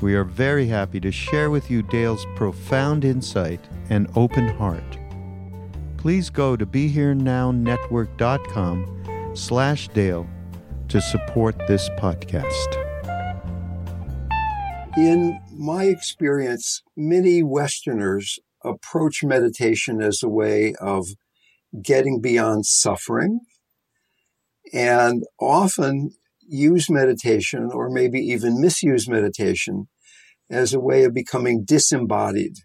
We are very happy to share with you Dale's profound insight and open heart. Please go to BeHereNowNetwork.com slash Dale to support this podcast. In my experience, many Westerners approach meditation as a way of getting beyond suffering and often use meditation or maybe even misuse meditation as a way of becoming disembodied,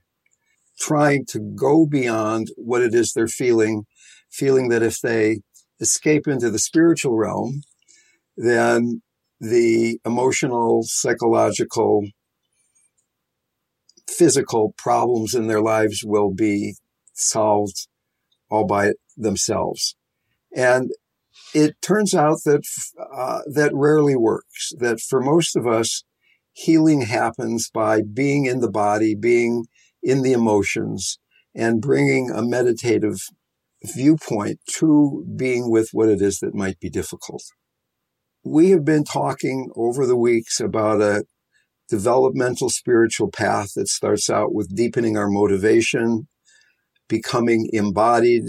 trying to go beyond what it is they're feeling, feeling that if they escape into the spiritual realm, then the emotional, psychological, physical problems in their lives will be solved all by themselves. And it turns out that uh, that rarely works. That for most of us, healing happens by being in the body, being in the emotions, and bringing a meditative viewpoint to being with what it is that might be difficult. We have been talking over the weeks about a developmental spiritual path that starts out with deepening our motivation, becoming embodied,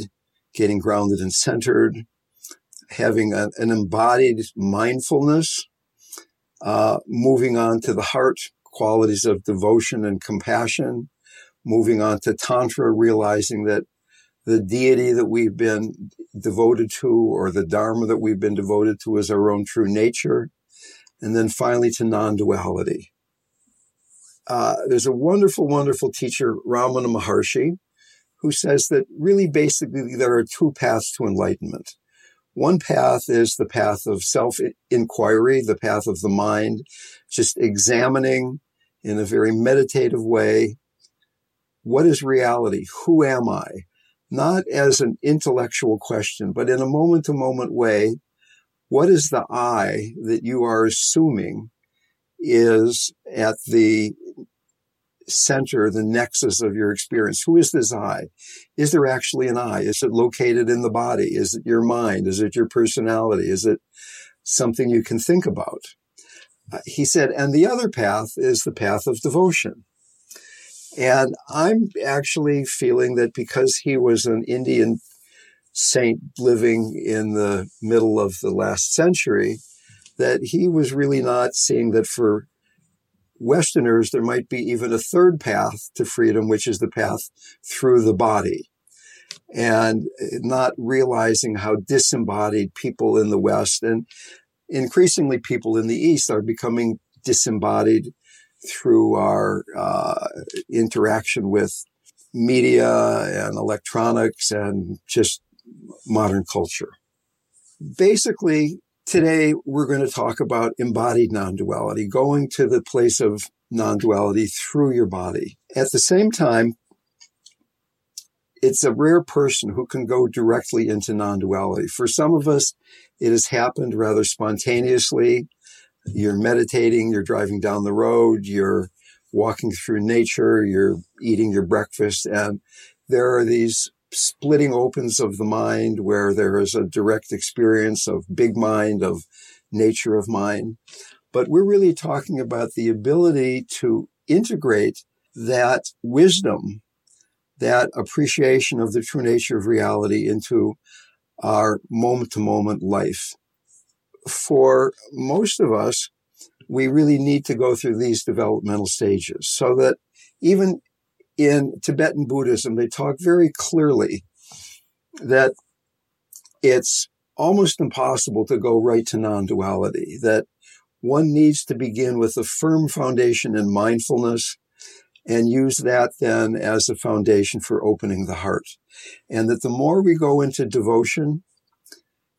getting grounded and centered, having a, an embodied mindfulness, uh, moving on to the heart qualities of devotion and compassion, moving on to Tantra, realizing that the deity that we've been devoted to or the Dharma that we've been devoted to is our own true nature. And then finally to non duality. Uh, there's a wonderful, wonderful teacher, Ramana Maharshi, who says that really basically there are two paths to enlightenment. One path is the path of self inquiry, the path of the mind, just examining in a very meditative way what is reality? Who am I? Not as an intellectual question, but in a moment to moment way. What is the I that you are assuming is at the center, the nexus of your experience. Who is this I? Is there actually an I? Is it located in the body? Is it your mind? Is it your personality? Is it something you can think about? Uh, he said, and the other path is the path of devotion. And I'm actually feeling that because he was an Indian saint living in the middle of the last century, that he was really not seeing that for Westerners, there might be even a third path to freedom, which is the path through the body. And not realizing how disembodied people in the West and increasingly people in the East are becoming disembodied through our uh, interaction with media and electronics and just modern culture. Basically, today we're going to talk about embodied non duality, going to the place of non duality through your body. At the same time, it's a rare person who can go directly into non duality. For some of us, it has happened rather spontaneously. You're meditating, you're driving down the road, you're walking through nature, you're eating your breakfast, and there are these splitting opens of the mind where there is a direct experience of big mind, of nature of mind. But we're really talking about the ability to integrate that wisdom, that appreciation of the true nature of reality into our moment to moment life. For most of us, we really need to go through these developmental stages so that even in Tibetan Buddhism, they talk very clearly that it's almost impossible to go right to non duality, that one needs to begin with a firm foundation in mindfulness and use that then as a foundation for opening the heart. And that the more we go into devotion,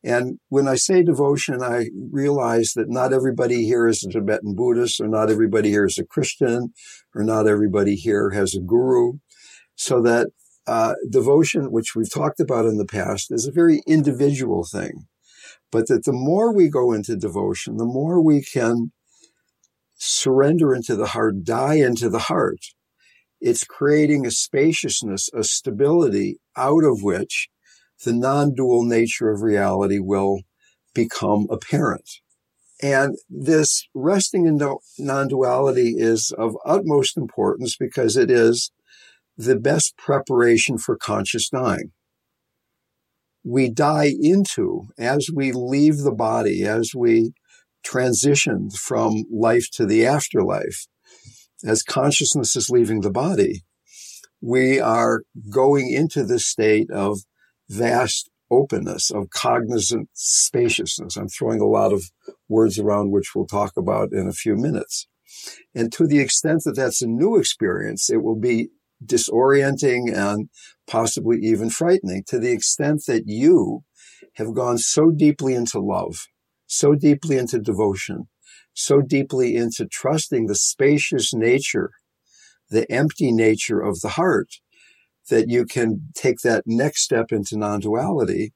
and when I say devotion, I realize that not everybody here is a Tibetan Buddhist, or not everybody here is a Christian, or not everybody here has a guru. So that uh, devotion, which we've talked about in the past, is a very individual thing. But that the more we go into devotion, the more we can surrender into the heart, die into the heart. It's creating a spaciousness, a stability out of which the non-dual nature of reality will become apparent. And this resting in non-duality is of utmost importance because it is the best preparation for conscious dying. We die into, as we leave the body, as we transition from life to the afterlife, as consciousness is leaving the body, we are going into the state of vast openness, of cognizant spaciousness. I'm throwing a lot of words around, which we'll talk about in a few minutes. And to the extent that that's a new experience, it will be disorienting and possibly even frightening to the extent that you have gone so deeply into love, so deeply into devotion, so deeply into trusting the spacious nature, the empty nature of the heart that you can take that next step into non-duality,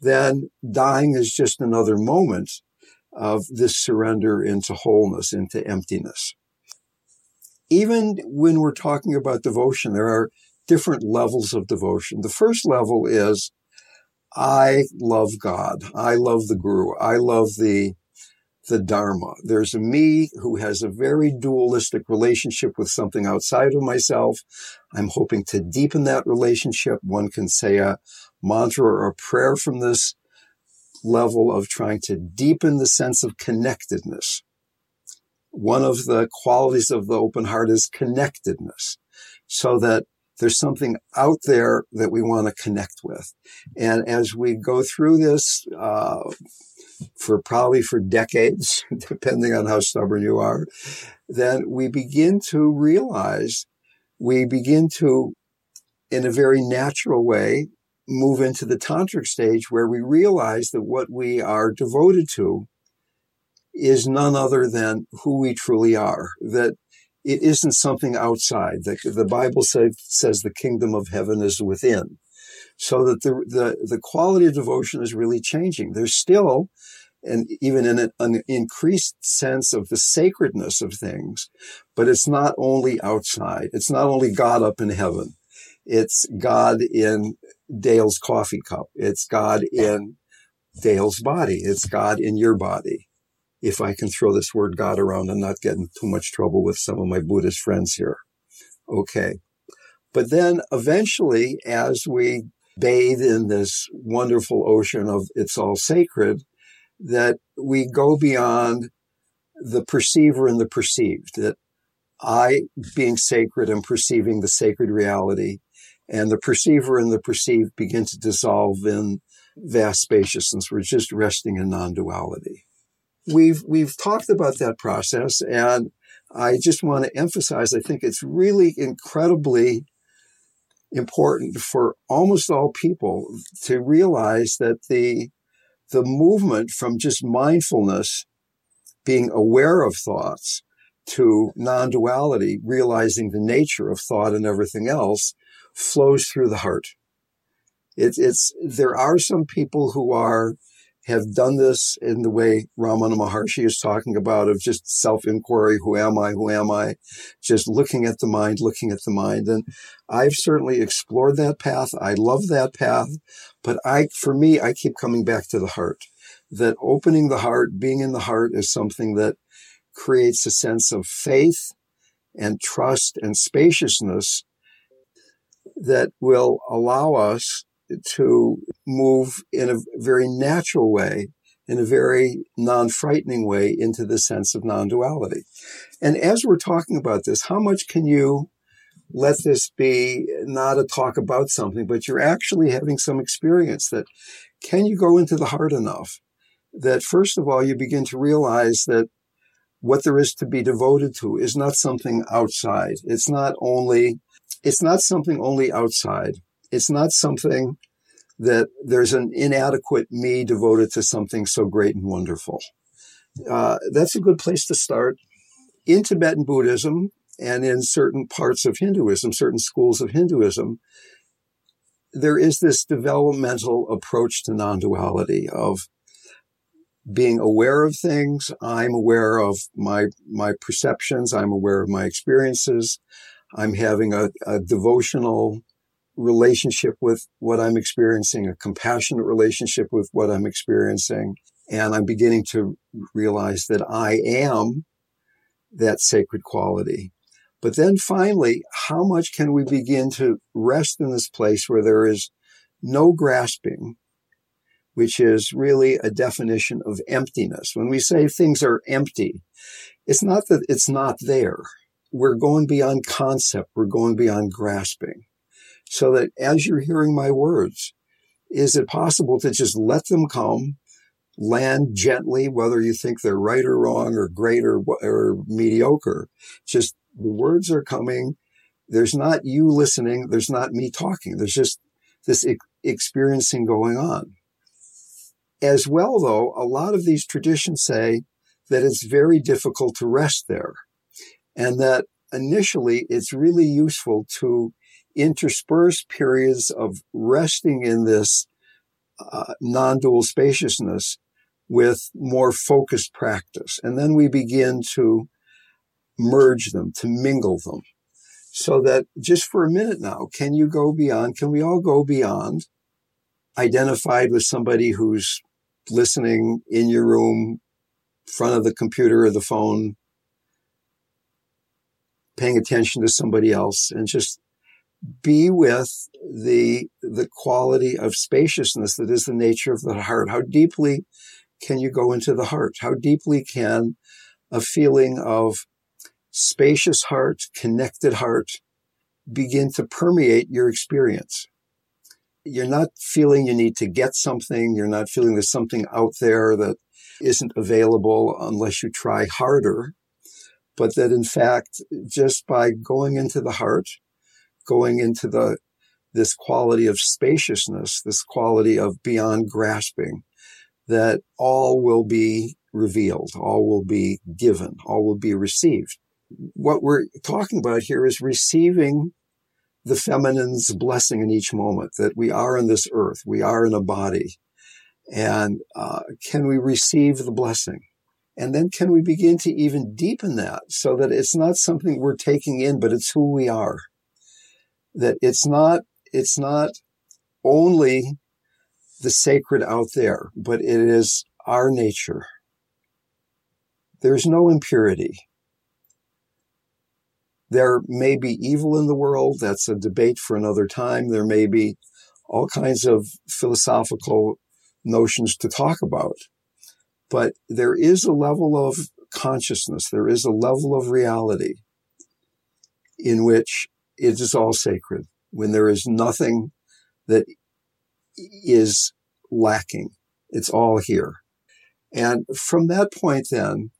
then dying is just another moment of this surrender into wholeness, into emptiness. Even when we're talking about devotion, there are different levels of devotion. The first level is I love God. I love the Guru. I love the the Dharma. There's a me who has a very dualistic relationship with something outside of myself. I'm hoping to deepen that relationship. One can say a mantra or a prayer from this level of trying to deepen the sense of connectedness. One of the qualities of the open heart is connectedness so that there's something out there that we want to connect with. And as we go through this, uh, for probably for decades, depending on how stubborn you are, then we begin to realize, we begin to, in a very natural way, move into the tantric stage where we realize that what we are devoted to is none other than who we truly are. That it isn't something outside. The, the Bible say, says the kingdom of heaven is within. So that the, the, the quality of devotion is really changing. There's still, and even in an increased sense of the sacredness of things, but it's not only outside. It's not only God up in heaven. It's God in Dale's coffee cup. It's God in Dale's body. It's God in your body if I can throw this word God around and not get in too much trouble with some of my Buddhist friends here. Okay. But then eventually, as we bathe in this wonderful ocean of it's all sacred, that we go beyond the perceiver and the perceived, that I, being sacred, am perceiving the sacred reality, and the perceiver and the perceived begin to dissolve in vast spaciousness. We're just resting in non-duality. We've we've talked about that process, and I just want to emphasize. I think it's really incredibly important for almost all people to realize that the the movement from just mindfulness, being aware of thoughts, to non-duality, realizing the nature of thought and everything else, flows through the heart. It, it's there are some people who are have done this in the way Ramana Maharshi is talking about of just self inquiry. Who am I? Who am I? Just looking at the mind, looking at the mind. And I've certainly explored that path. I love that path. But I, for me, I keep coming back to the heart that opening the heart, being in the heart is something that creates a sense of faith and trust and spaciousness that will allow us to move in a very natural way, in a very non frightening way into the sense of non duality. And as we're talking about this, how much can you let this be not a talk about something, but you're actually having some experience that can you go into the heart enough that first of all, you begin to realize that what there is to be devoted to is not something outside. It's not only, it's not something only outside. It's not something that there's an inadequate me devoted to something so great and wonderful. Uh, that's a good place to start. In Tibetan Buddhism and in certain parts of Hinduism, certain schools of Hinduism, there is this developmental approach to non duality of being aware of things. I'm aware of my, my perceptions. I'm aware of my experiences. I'm having a, a devotional relationship with what I'm experiencing, a compassionate relationship with what I'm experiencing. And I'm beginning to realize that I am that sacred quality. But then finally, how much can we begin to rest in this place where there is no grasping, which is really a definition of emptiness. When we say things are empty, it's not that it's not there. We're going beyond concept. We're going beyond grasping. So that as you're hearing my words, is it possible to just let them come, land gently, whether you think they're right or wrong or great or, or mediocre? Just the words are coming. There's not you listening. There's not me talking. There's just this experiencing going on. As well, though, a lot of these traditions say that it's very difficult to rest there and that initially it's really useful to intersperse periods of resting in this uh, non-dual spaciousness with more focused practice. And then we begin to merge them, to mingle them. So that just for a minute now, can you go beyond? Can we all go beyond identified with somebody who's listening in your room, front of the computer or the phone, paying attention to somebody else and just be with the the quality of spaciousness that is the nature of the heart how deeply can you go into the heart how deeply can a feeling of spacious heart connected heart begin to permeate your experience you're not feeling you need to get something. You're not feeling there's something out there that isn't available unless you try harder. But that in fact, just by going into the heart, going into the, this quality of spaciousness, this quality of beyond grasping, that all will be revealed, all will be given, all will be received. What we're talking about here is receiving the feminine's blessing in each moment that we are in this earth, we are in a body. And uh, can we receive the blessing? And then can we begin to even deepen that so that it's not something we're taking in, but it's who we are. That it's not, it's not only the sacred out there, but it is our nature. There's no impurity. There may be evil in the world. That's a debate for another time. There may be all kinds of philosophical notions to talk about. But there is a level of consciousness, there is a level of reality in which it is all sacred, when there is nothing that is lacking. It's all here. And from that point, then,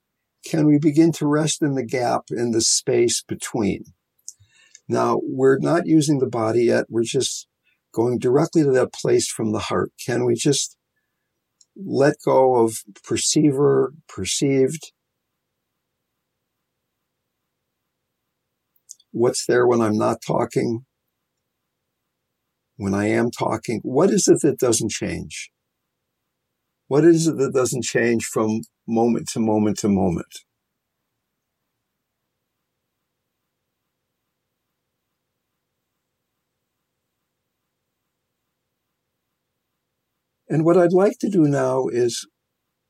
can we begin to rest in the gap in the space between? Now, we're not using the body yet. We're just going directly to that place from the heart. Can we just let go of perceiver, perceived? What's there when I'm not talking? When I am talking? What is it that doesn't change? What is it that doesn't change from moment to moment to moment? And what I'd like to do now is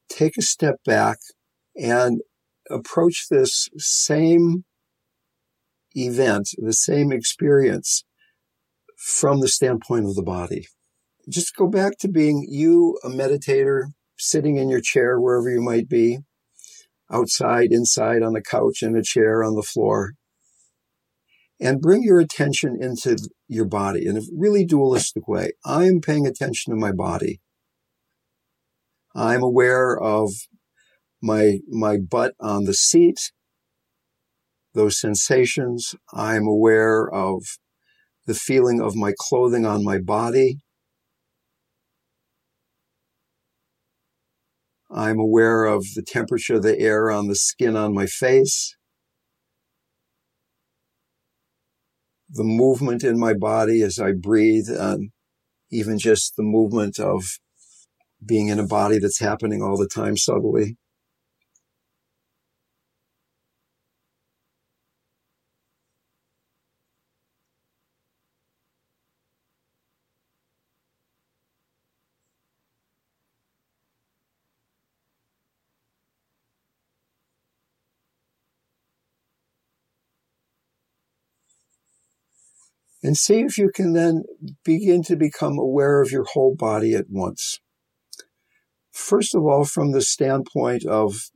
take a step back and approach this same event, the same experience from the standpoint of the body. Just go back to being you, a meditator, sitting in your chair, wherever you might be, outside, inside, on the couch, in a chair, on the floor. And bring your attention into your body in a really dualistic way. I'm paying attention to my body. I'm aware of my, my butt on the seat, those sensations. I'm aware of the feeling of my clothing on my body. I'm aware of the temperature of the air on the skin on my face. The movement in my body as I breathe and even just the movement of being in a body that's happening all the time subtly. And see if you can then begin to become aware of your whole body at once. First of all, from the standpoint of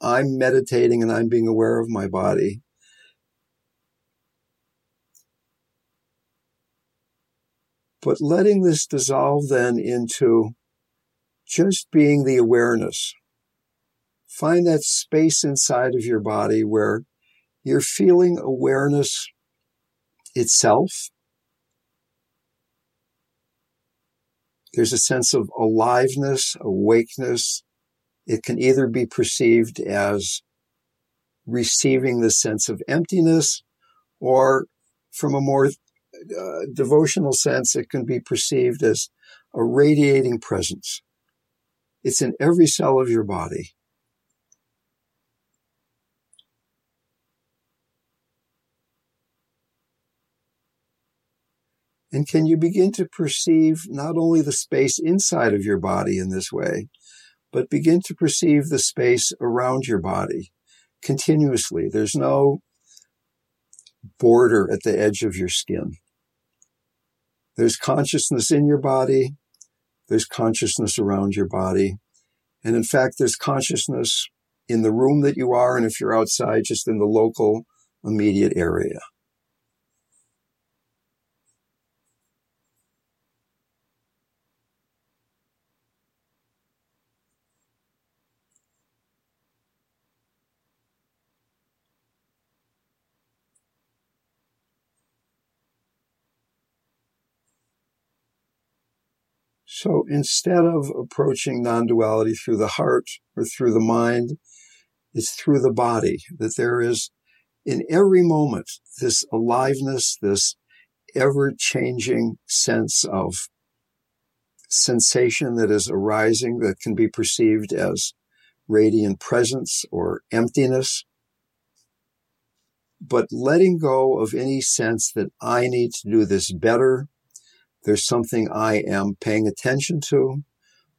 I'm meditating and I'm being aware of my body. But letting this dissolve then into just being the awareness. Find that space inside of your body where you're feeling awareness itself There's a sense of aliveness, awakeness. It can either be perceived as receiving the sense of emptiness, or from a more uh, devotional sense, it can be perceived as a radiating presence. It's in every cell of your body. And can you begin to perceive not only the space inside of your body in this way, but begin to perceive the space around your body continuously? There's no border at the edge of your skin. There's consciousness in your body. There's consciousness around your body. And in fact, there's consciousness in the room that you are. And if you're outside, just in the local immediate area. So instead of approaching non duality through the heart or through the mind, it's through the body that there is in every moment this aliveness, this ever changing sense of sensation that is arising that can be perceived as radiant presence or emptiness. But letting go of any sense that I need to do this better there's something I am paying attention to,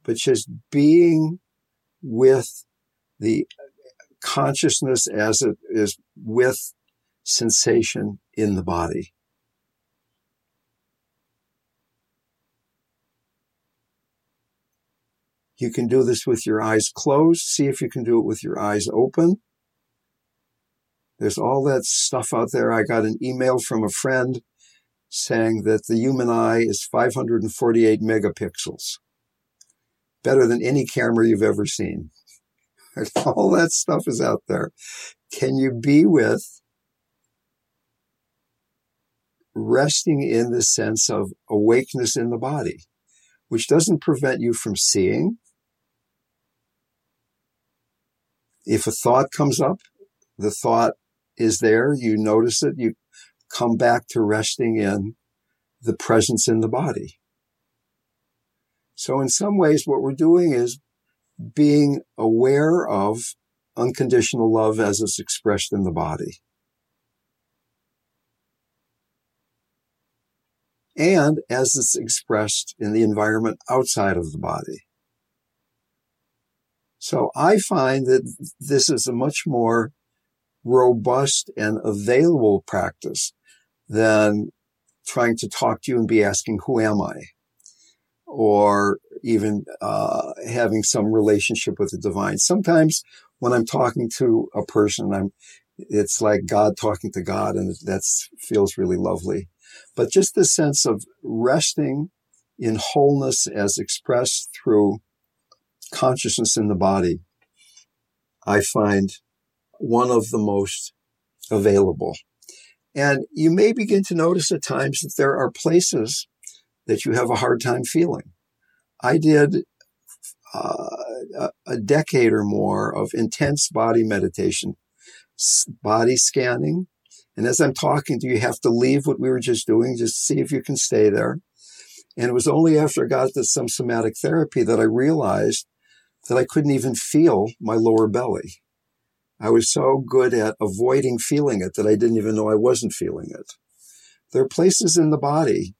but just being with the consciousness as it is with sensation in the body. You can do this with your eyes closed. See if you can do it with your eyes open. There's all that stuff out there. I got an email from a friend saying that the human eye is 548 megapixels, better than any camera you've ever seen. All that stuff is out there. Can you be with resting in the sense of awakeness in the body, which doesn't prevent you from seeing? If a thought comes up, the thought is there, you notice it, you come back to resting in the presence in the body. So in some ways, what we're doing is being aware of unconditional love as it's expressed in the body. And as it's expressed in the environment outside of the body. So I find that this is a much more robust and available practice than trying to talk to you and be asking, who am I? Or even uh, having some relationship with the divine. Sometimes when I'm talking to a person, I'm it's like God talking to God, and that feels really lovely. But just the sense of resting in wholeness as expressed through consciousness in the body, I find one of the most available. And you may begin to notice at times that there are places that you have a hard time feeling. I did uh, a decade or more of intense body meditation, body scanning. And as I'm talking to you, you have to leave what we were just doing, just see if you can stay there. And it was only after I got to some somatic therapy that I realized that I couldn't even feel my lower belly. I was so good at avoiding feeling it that I didn't even know I wasn't feeling it. There are places in the body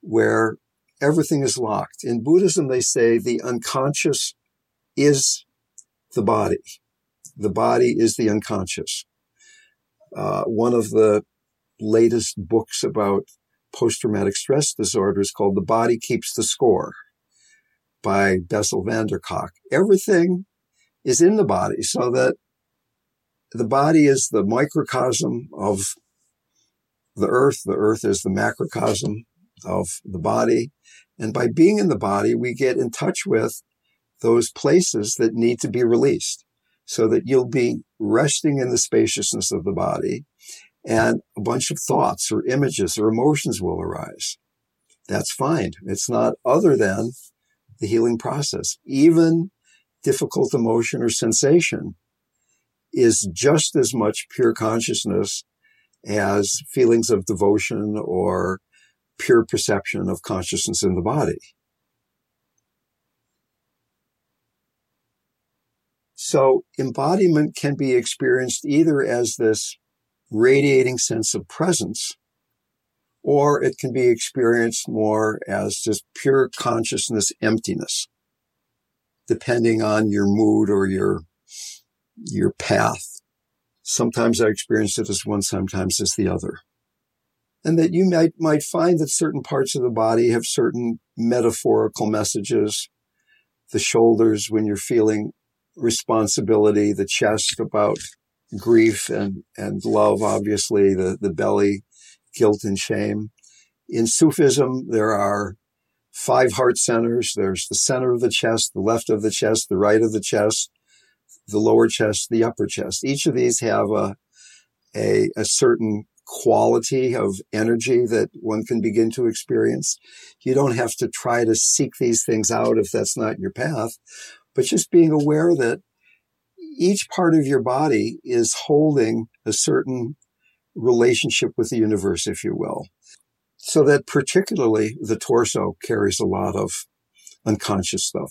where everything is locked. In Buddhism, they say the unconscious is the body. The body is the unconscious. Uh, one of the latest books about post-traumatic stress disorder is called The Body Keeps the Score by Bessel van der Kolk. Everything is in the body so that the body is the microcosm of the earth. The earth is the macrocosm of the body. And by being in the body, we get in touch with those places that need to be released so that you'll be resting in the spaciousness of the body and a bunch of thoughts or images or emotions will arise. That's fine. It's not other than the healing process. Even difficult emotion or sensation is just as much pure consciousness as feelings of devotion or pure perception of consciousness in the body. So embodiment can be experienced either as this radiating sense of presence, or it can be experienced more as just pure consciousness emptiness, depending on your mood or your, your path. Sometimes I experience it as one, sometimes as the other and that you might, might find that certain parts of the body have certain metaphorical messages. The shoulders when you're feeling responsibility, the chest about grief and, and love, obviously, the, the belly, guilt and shame. In Sufism, there are five heart centers. There's the center of the chest, the left of the chest, the right of the chest, the lower chest, the upper chest. Each of these have a, a, a certain quality of energy that one can begin to experience. You don't have to try to seek these things out if that's not your path, but just being aware that each part of your body is holding a certain relationship with the universe, if you will. So that particularly the torso carries a lot of unconscious stuff,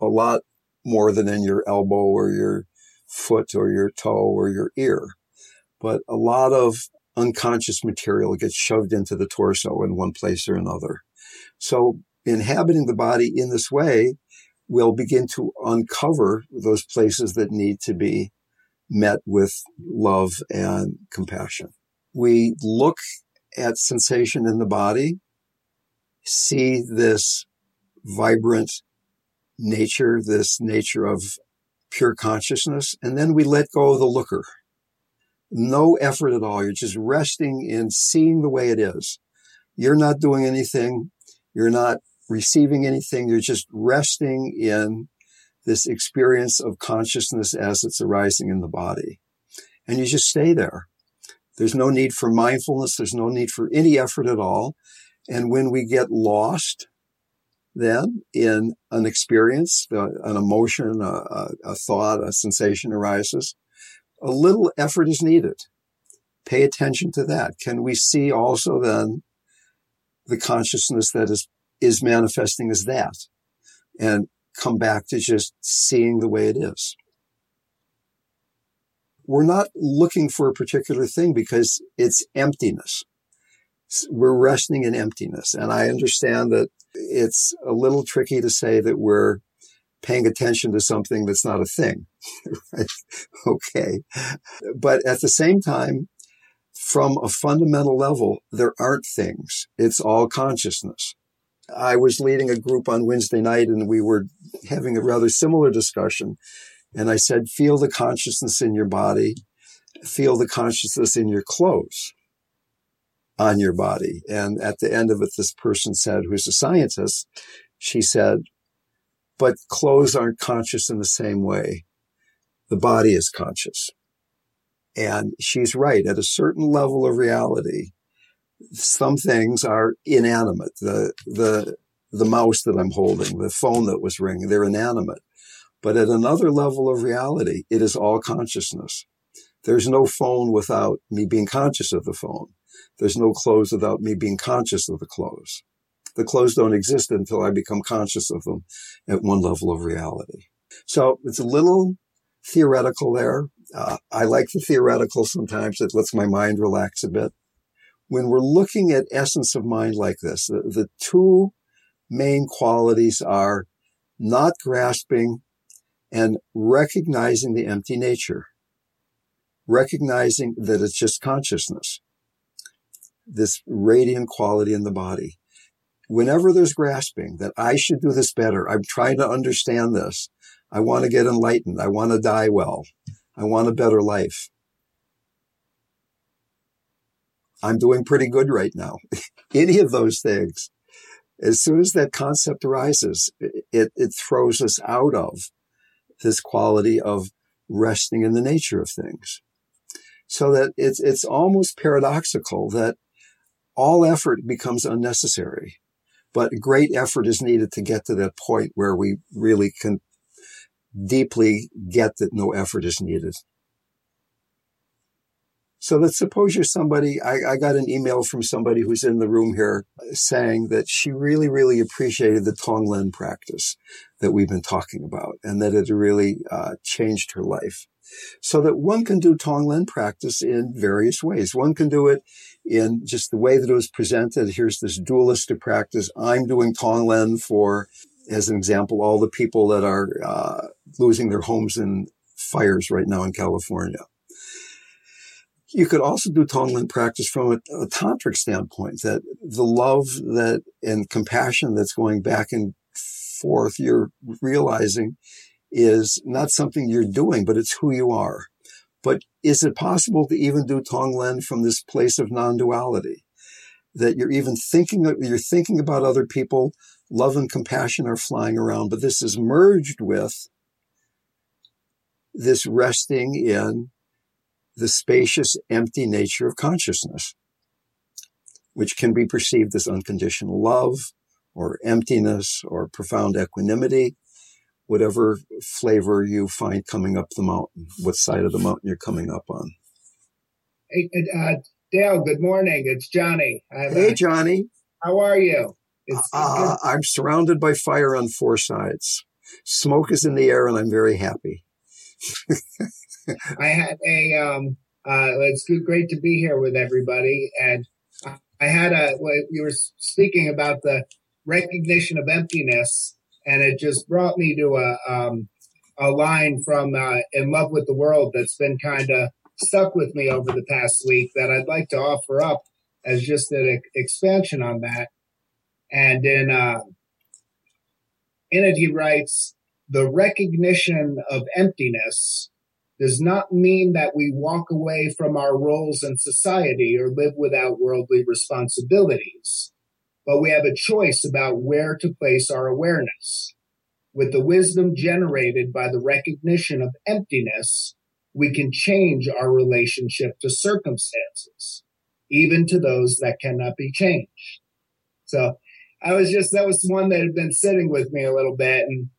a lot more than in your elbow or your foot or your toe or your ear. But a lot of unconscious material gets shoved into the torso in one place or another. So inhabiting the body in this way will begin to uncover those places that need to be met with love and compassion. We look at sensation in the body, see this vibrant nature, this nature of pure consciousness, and then we let go of the looker no effort at all. You're just resting in seeing the way it is. You're not doing anything. You're not receiving anything. You're just resting in this experience of consciousness as it's arising in the body. And you just stay there. There's no need for mindfulness. There's no need for any effort at all. And when we get lost, then in an experience, uh, an emotion, a, a, thought, a sensation arises, a little effort is needed. Pay attention to that. Can we see also then the consciousness that is, is manifesting as that? And come back to just seeing the way it is. We're not looking for a particular thing because it's emptiness. We're resting in emptiness. And I understand that it's a little tricky to say that we're paying attention to something that's not a thing. right? Okay. But at the same time, from a fundamental level, there aren't things. It's all consciousness. I was leading a group on Wednesday night and we were having a rather similar discussion. And I said, feel the consciousness in your body, feel the consciousness in your clothes on your body. And at the end of it, this person said, who's a scientist, she said, but clothes aren't conscious in the same way. The body is conscious. And she's right. At a certain level of reality, some things are inanimate. The, the, the mouse that I'm holding, the phone that was ringing, they're inanimate. But at another level of reality, it is all consciousness. There's no phone without me being conscious of the phone. There's no clothes without me being conscious of the clothes. The clothes don't exist until I become conscious of them at one level of reality. So it's a little theoretical there. Uh, I like the theoretical sometimes. It lets my mind relax a bit. When we're looking at essence of mind like this, the, the two main qualities are not grasping and recognizing the empty nature, recognizing that it's just consciousness, this radiant quality in the body whenever there's grasping that I should do this better, I'm trying to understand this. I want to get enlightened. I want to die well. I want a better life. I'm doing pretty good right now. Any of those things. As soon as that concept arises, it, it throws us out of this quality of resting in the nature of things. So that it's, it's almost paradoxical that all effort becomes unnecessary. But great effort is needed to get to that point where we really can deeply get that no effort is needed. So let's suppose you're somebody, I, I, got an email from somebody who's in the room here saying that she really, really appreciated the Tonglen practice that we've been talking about and that it really uh, changed her life. So that one can do Tonglen practice in various ways. One can do it in just the way that it was presented. Here's this dualistic practice. I'm doing Tonglen for, as an example, all the people that are uh, losing their homes in fires right now in California. You could also do Tonglen practice from a, a tantric standpoint, that the love that and compassion that's going back and forth, you're realizing is not something you're doing, but it's who you are. But is it possible to even do Tonglen from this place of non-duality? That you're even thinking, you're thinking about other people, love and compassion are flying around, but this is merged with this resting in the spacious, empty nature of consciousness, which can be perceived as unconditional love or emptiness or profound equanimity whatever flavor you find coming up the mountain, what side of the mountain you're coming up on. Hey, uh, Dale, good morning. It's Johnny. I'm, hey, Johnny. How are you? Uh, I'm surrounded by fire on four sides. Smoke is in the air, and I'm very happy. I had a. Um, uh, it's great to be here with everybody, and I had a. You were speaking about the recognition of emptiness, and it just brought me to a um, a line from uh, "In Love with the World" that's been kind of stuck with me over the past week that I'd like to offer up as just an expansion on that. And in uh, in it, he writes, "The recognition of emptiness does not mean that we walk away from our roles in society or live without worldly responsibilities, but we have a choice about where to place our awareness. With the wisdom generated by the recognition of emptiness, we can change our relationship to circumstances, even to those that cannot be changed. So I was just, that was one that had been sitting with me a little bit. And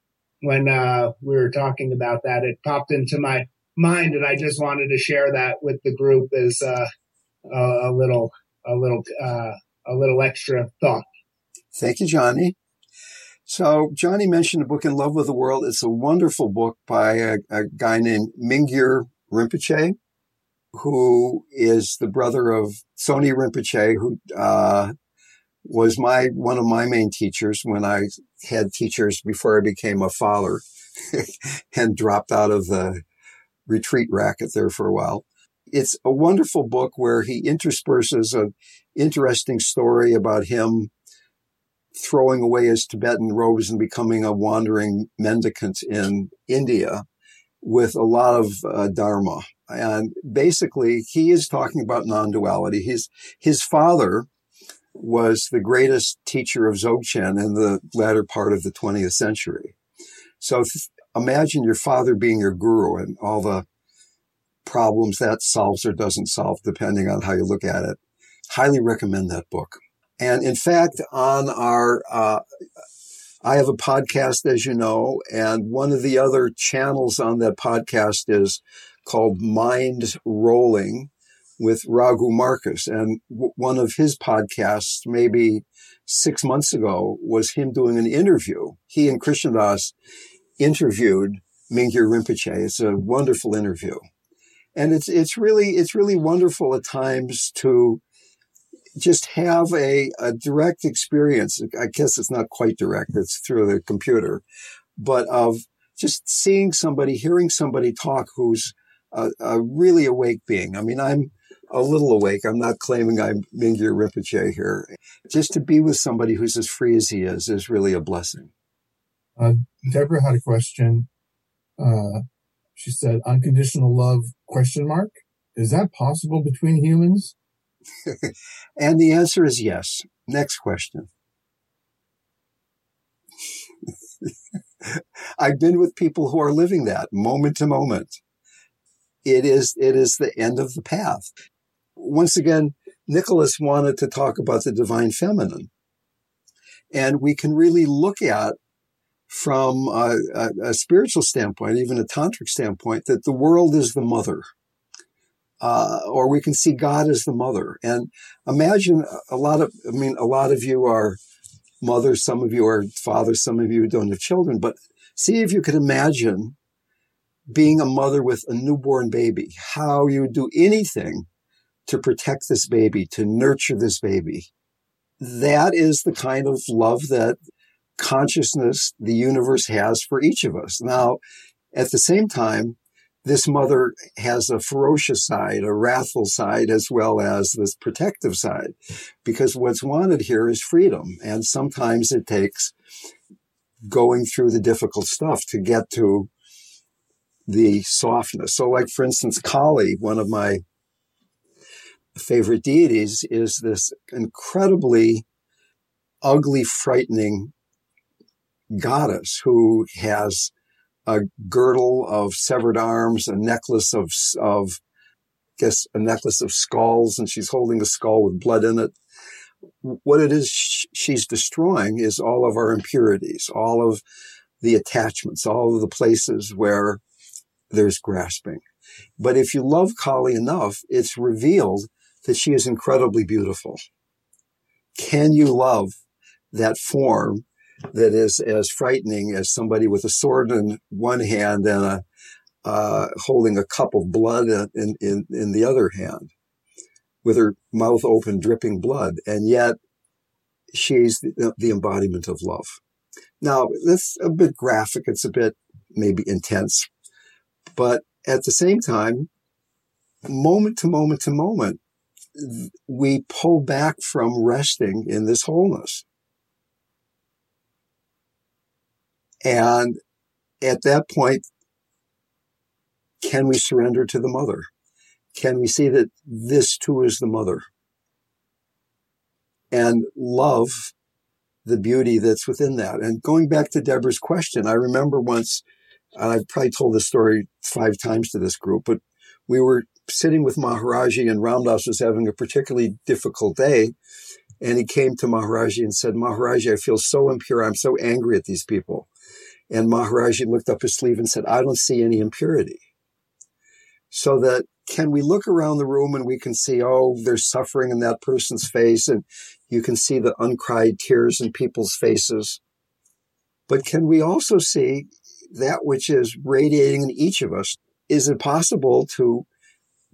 when uh, we were talking about that, it popped into my mind, and I just wanted to share that with the group as uh, a, little, a little, uh, a little extra thought. Thank you, Johnny. So Johnny mentioned a book in love with the world. It's a wonderful book by a, a guy named Mingyur Rinpoche, who is the brother of Tsoknyi Rinpoche, who uh, was my one of my main teachers when I had teachers before I became a father and dropped out of the retreat racket there for a while. It's a wonderful book where he intersperses an interesting story about him throwing away his Tibetan robes and becoming a wandering mendicant in India with a lot of uh, Dharma. And basically, he is talking about non duality. His, his father was the greatest teacher of Dzogchen in the latter part of the 20th century. So imagine your father being your guru and all the problems that solves or doesn't solve, depending on how you look at it. Highly recommend that book. And in fact, on our, uh, I have a podcast, as you know, and one of the other channels on that podcast is called Mind Rolling with Raghu Markus. And w- one of his podcasts, maybe six months ago, was him doing an interview. He and Krishna Das interviewed Mingyur Rinpoche. It's a wonderful interview. And it's, it's really, it's really wonderful at times to just have a, a direct experience. I guess it's not quite direct. It's through the computer, but of just seeing somebody, hearing somebody talk who's a, a really awake being. I mean, I'm a little awake. I'm not claiming I'm Mingyur Rinpoche here. Just to be with somebody who's as free as he is is really a blessing. Uh, Deborah had a question. Uh, she said, "Unconditional love?" Question mark. Is that possible between humans? and the answer is yes. Next question. I've been with people who are living that moment to moment. It is, it is the end of the path. Once again, Nicholas wanted to talk about the divine feminine. And we can really look at from a, a, a spiritual standpoint, even a tantric standpoint, that the world is the mother uh, or we can see God as the mother. And imagine a lot of, I mean, a lot of you are mothers, some of you are fathers, some of you don't have children, but see if you could imagine being a mother with a newborn baby, how you would do anything to protect this baby, to nurture this baby. That is the kind of love that consciousness, the universe has for each of us. Now, at the same time, this mother has a ferocious side, a wrathful side, as well as this protective side, because what's wanted here is freedom. And sometimes it takes going through the difficult stuff to get to the softness. So, like, for instance, Kali, one of my favorite deities, is this incredibly ugly, frightening goddess who has a girdle of severed arms, a necklace of, of, I guess, a necklace of skulls, and she's holding a skull with blood in it. What it is she's destroying is all of our impurities, all of the attachments, all of the places where there's grasping. But if you love Kali enough, it's revealed that she is incredibly beautiful. Can you love that form that is as frightening as somebody with a sword in one hand and a uh, holding a cup of blood in, in, in the other hand with her mouth open, dripping blood. And yet she's the, the embodiment of love. Now, that's a bit graphic. It's a bit maybe intense, but at the same time, moment to moment to moment, we pull back from resting in this wholeness. And at that point, can we surrender to the mother? Can we see that this too is the mother? And love the beauty that's within that. And going back to Deborah's question, I remember once, and I've probably told this story five times to this group, but we were sitting with Maharaji and Ram Dass was having a particularly difficult day. And he came to Maharaji and said, Maharaji, I feel so impure. I'm so angry at these people. And Maharaji looked up his sleeve and said, I don't see any impurity. So that can we look around the room and we can see, oh, there's suffering in that person's face and you can see the uncried tears in people's faces. But can we also see that which is radiating in each of us? Is it possible to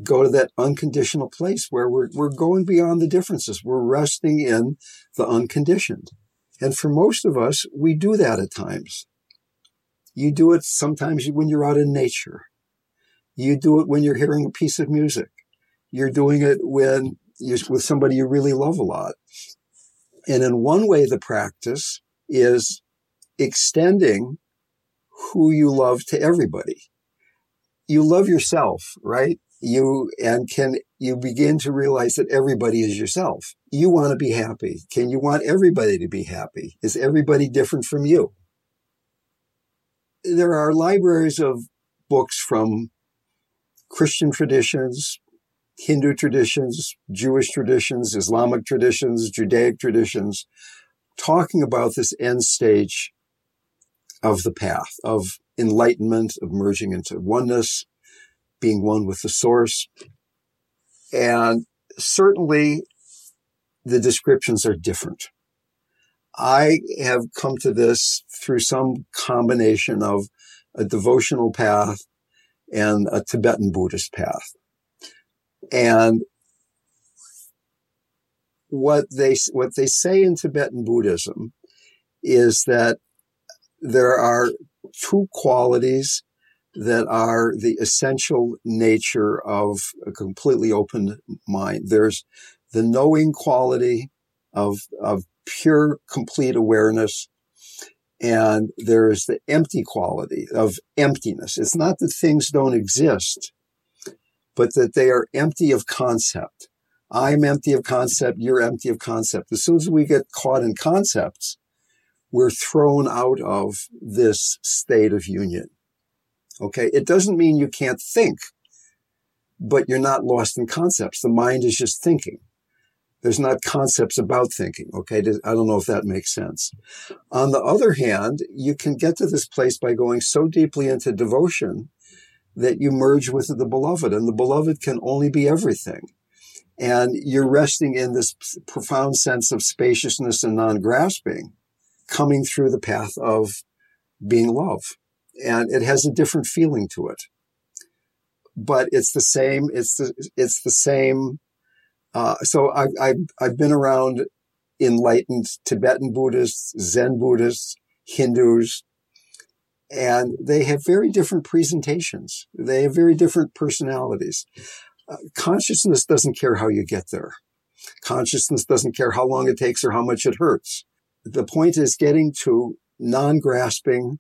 go to that unconditional place where we're, we're going beyond the differences? We're resting in the unconditioned. And for most of us, we do that at times. You do it sometimes when you're out in nature. You do it when you're hearing a piece of music. You're doing it when you're with somebody you really love a lot. And in one way, the practice is extending who you love to everybody. You love yourself, right? You, and can you begin to realize that everybody is yourself. You want to be happy. Can you want everybody to be happy? Is everybody different from you? There are libraries of books from Christian traditions, Hindu traditions, Jewish traditions, Islamic traditions, Judaic traditions, talking about this end stage of the path of enlightenment, of merging into oneness, being one with the source. And certainly the descriptions are different. I have come to this through some combination of a devotional path and a Tibetan Buddhist path. And what they, what they say in Tibetan Buddhism is that there are two qualities that are the essential nature of a completely open mind. There's the knowing quality of, of pure, complete awareness. And there is the empty quality of emptiness. It's not that things don't exist, but that they are empty of concept. I'm empty of concept. You're empty of concept. As soon as we get caught in concepts, we're thrown out of this state of union. Okay. It doesn't mean you can't think, but you're not lost in concepts. The mind is just thinking. There's not concepts about thinking. Okay. I don't know if that makes sense. On the other hand, you can get to this place by going so deeply into devotion that you merge with the beloved and the beloved can only be everything. And you're resting in this profound sense of spaciousness and non-grasping coming through the path of being love. And it has a different feeling to it. But it's the same, it's the, it's the same. Uh, so I, I, I've been around enlightened Tibetan Buddhists, Zen Buddhists, Hindus, and they have very different presentations. They have very different personalities. Uh, consciousness doesn't care how you get there. Consciousness doesn't care how long it takes or how much it hurts. The point is getting to non-grasping,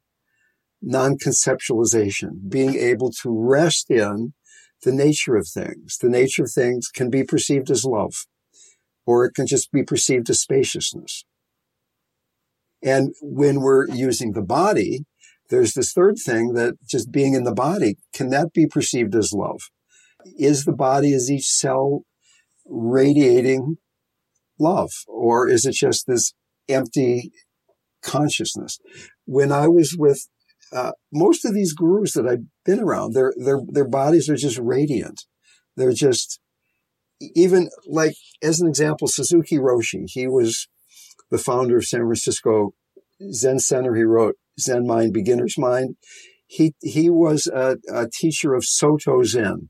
non-conceptualization, being able to rest in the nature of things. The nature of things can be perceived as love, or it can just be perceived as spaciousness. And when we're using the body, there's this third thing that just being in the body, can that be perceived as love? Is the body, is each cell radiating love? Or is it just this empty consciousness? When I was with uh, most of these gurus that I've been around, their, their, their bodies are just radiant. They're just, even like, as an example, Suzuki Roshi, he was the founder of San Francisco Zen Center. He wrote Zen Mind, Beginner's Mind. He, he was a, a teacher of Soto Zen.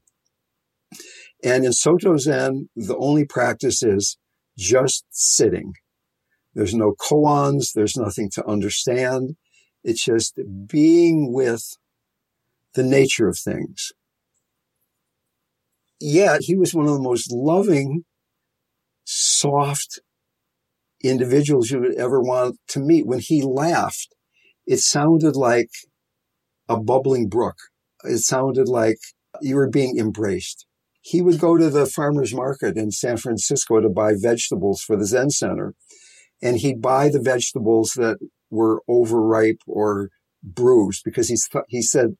And in Soto Zen, the only practice is just sitting. There's no koans. There's nothing to understand. It's just being with the nature of things. Yet he was one of the most loving, soft individuals you would ever want to meet. When he laughed, it sounded like a bubbling brook. it sounded like you were being embraced. He would go to the farmer's market in San Francisco to buy vegetables for the Zen Center. And he'd buy the vegetables that were overripe or bruised because he, he said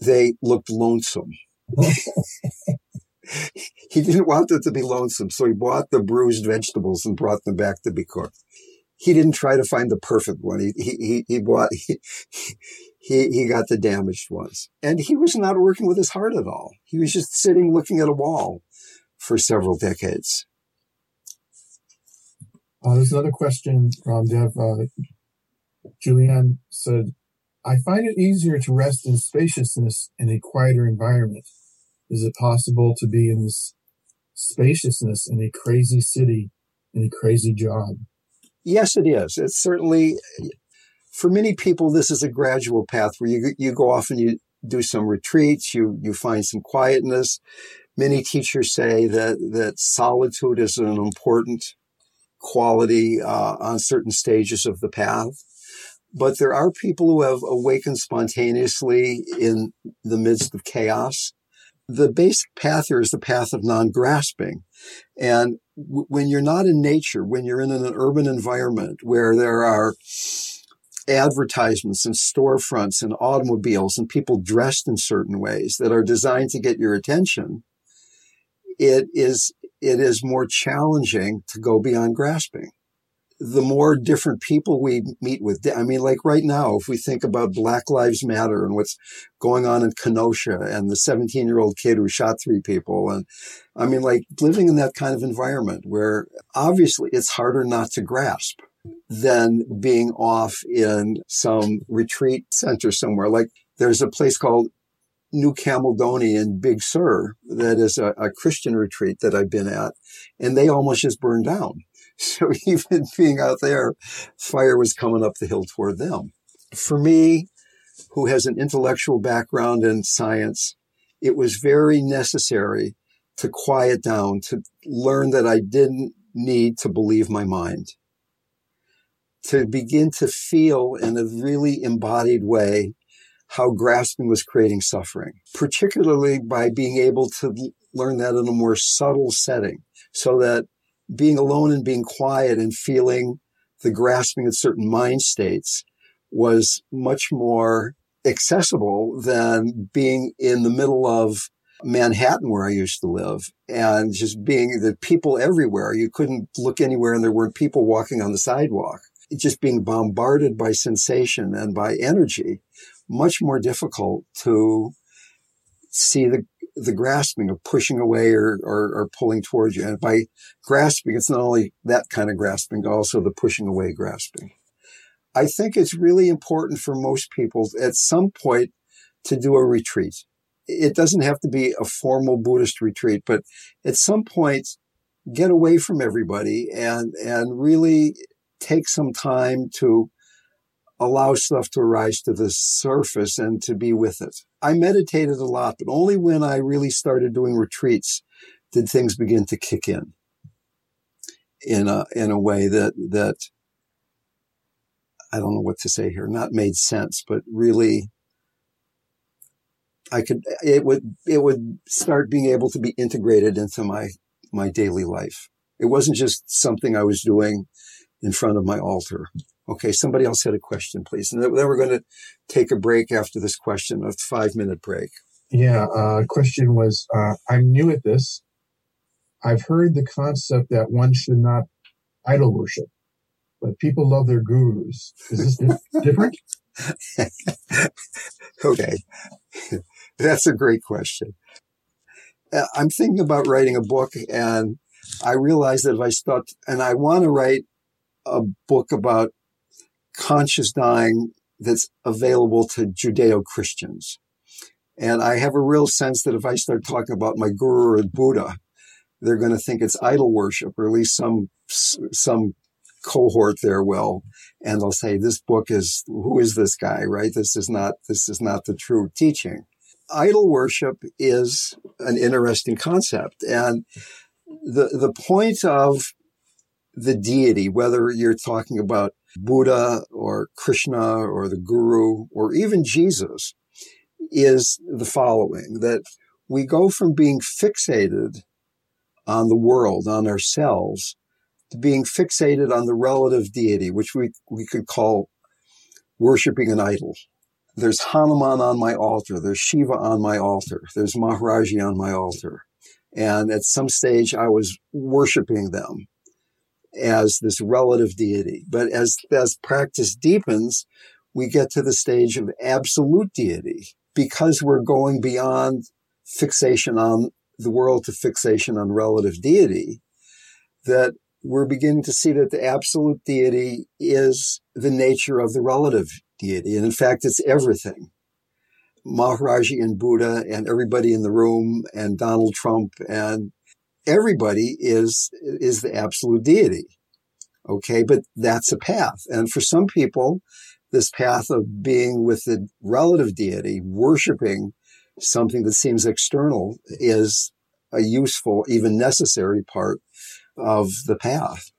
they looked lonesome. he didn't want them to be lonesome, so he bought the bruised vegetables and brought them back to be cooked. He didn't try to find the perfect one. He he he bought he, he he got the damaged ones, and he was not working with his heart at all. He was just sitting looking at a wall for several decades. Uh, there's another question from Dev. Uh, Julianne said, I find it easier to rest in spaciousness in a quieter environment. Is it possible to be in this spaciousness in a crazy city, in a crazy job? Yes, it is. It's certainly, for many people, this is a gradual path where you, you go off and you do some retreats, you, you find some quietness. Many teachers say that, that solitude is an important quality uh, on certain stages of the path. But there are people who have awakened spontaneously in the midst of chaos. The basic path here is the path of non-grasping. And w- when you're not in nature, when you're in an urban environment where there are advertisements and storefronts and automobiles and people dressed in certain ways that are designed to get your attention, it is, it is more challenging to go beyond grasping the more different people we meet with. I mean, like right now, if we think about Black Lives Matter and what's going on in Kenosha and the 17 year old kid who shot three people. And I mean, like living in that kind of environment where obviously it's harder not to grasp than being off in some retreat center somewhere. Like there's a place called New Camaldoli in Big Sur that is a, a Christian retreat that I've been at, and they almost just burned down So even being out there, fire was coming up the hill toward them. For me, who has an intellectual background in science, it was very necessary to quiet down, to learn that I didn't need to believe my mind, to begin to feel in a really embodied way how grasping was creating suffering, particularly by being able to learn that in a more subtle setting so that being alone and being quiet and feeling the grasping of certain mind states was much more accessible than being in the middle of Manhattan where I used to live and just being the people everywhere. You couldn't look anywhere and there weren't people walking on the sidewalk. Just being bombarded by sensation and by energy, much more difficult to see the the grasping of pushing away or, or, or, pulling towards you. And by grasping, it's not only that kind of grasping, but also the pushing away grasping. I think it's really important for most people at some point to do a retreat. It doesn't have to be a formal Buddhist retreat, but at some point, get away from everybody and, and really take some time to allow stuff to rise to the surface and to be with it. I meditated a lot, but only when I really started doing retreats did things begin to kick in in a in a way that that I don't know what to say here, not made sense, but really I could it would it would start being able to be integrated into my my daily life. It wasn't just something I was doing in front of my altar. Okay, somebody else had a question, please. And then we're going to take a break after this question, a five minute break. Yeah, uh, question was uh, I'm new at this. I've heard the concept that one should not idol worship, but people love their gurus. Is this different? okay, that's a great question. Uh, I'm thinking about writing a book, and I realize that if I start, and I want to write a book about conscious dying that's available to Judeo Christians. And I have a real sense that if I start talking about my guru or Buddha, they're going to think it's idol worship, or at least some some cohort there will, and they'll say this book is who is this guy, right? This is not this is not the true teaching. Idol worship is an interesting concept, and the the point of the deity, whether you're talking about Buddha or Krishna or the Guru or even Jesus, is the following that we go from being fixated on the world, on ourselves, to being fixated on the relative deity, which we, we could call worshiping an idol. There's Hanuman on my altar. There's Shiva on my altar. There's Maharaji on my altar. And at some stage, I was worshiping them as this relative deity. But as, as practice deepens, we get to the stage of absolute deity because we're going beyond fixation on the world to fixation on relative deity, that we're beginning to see that the absolute deity is the nature of the relative deity. And in fact, it's everything. Maharaji and Buddha and everybody in the room and Donald Trump and everybody is, is the absolute deity. Okay. But that's a path. And for some people, this path of being with the relative deity, worshiping something that seems external is a useful, even necessary part of the path.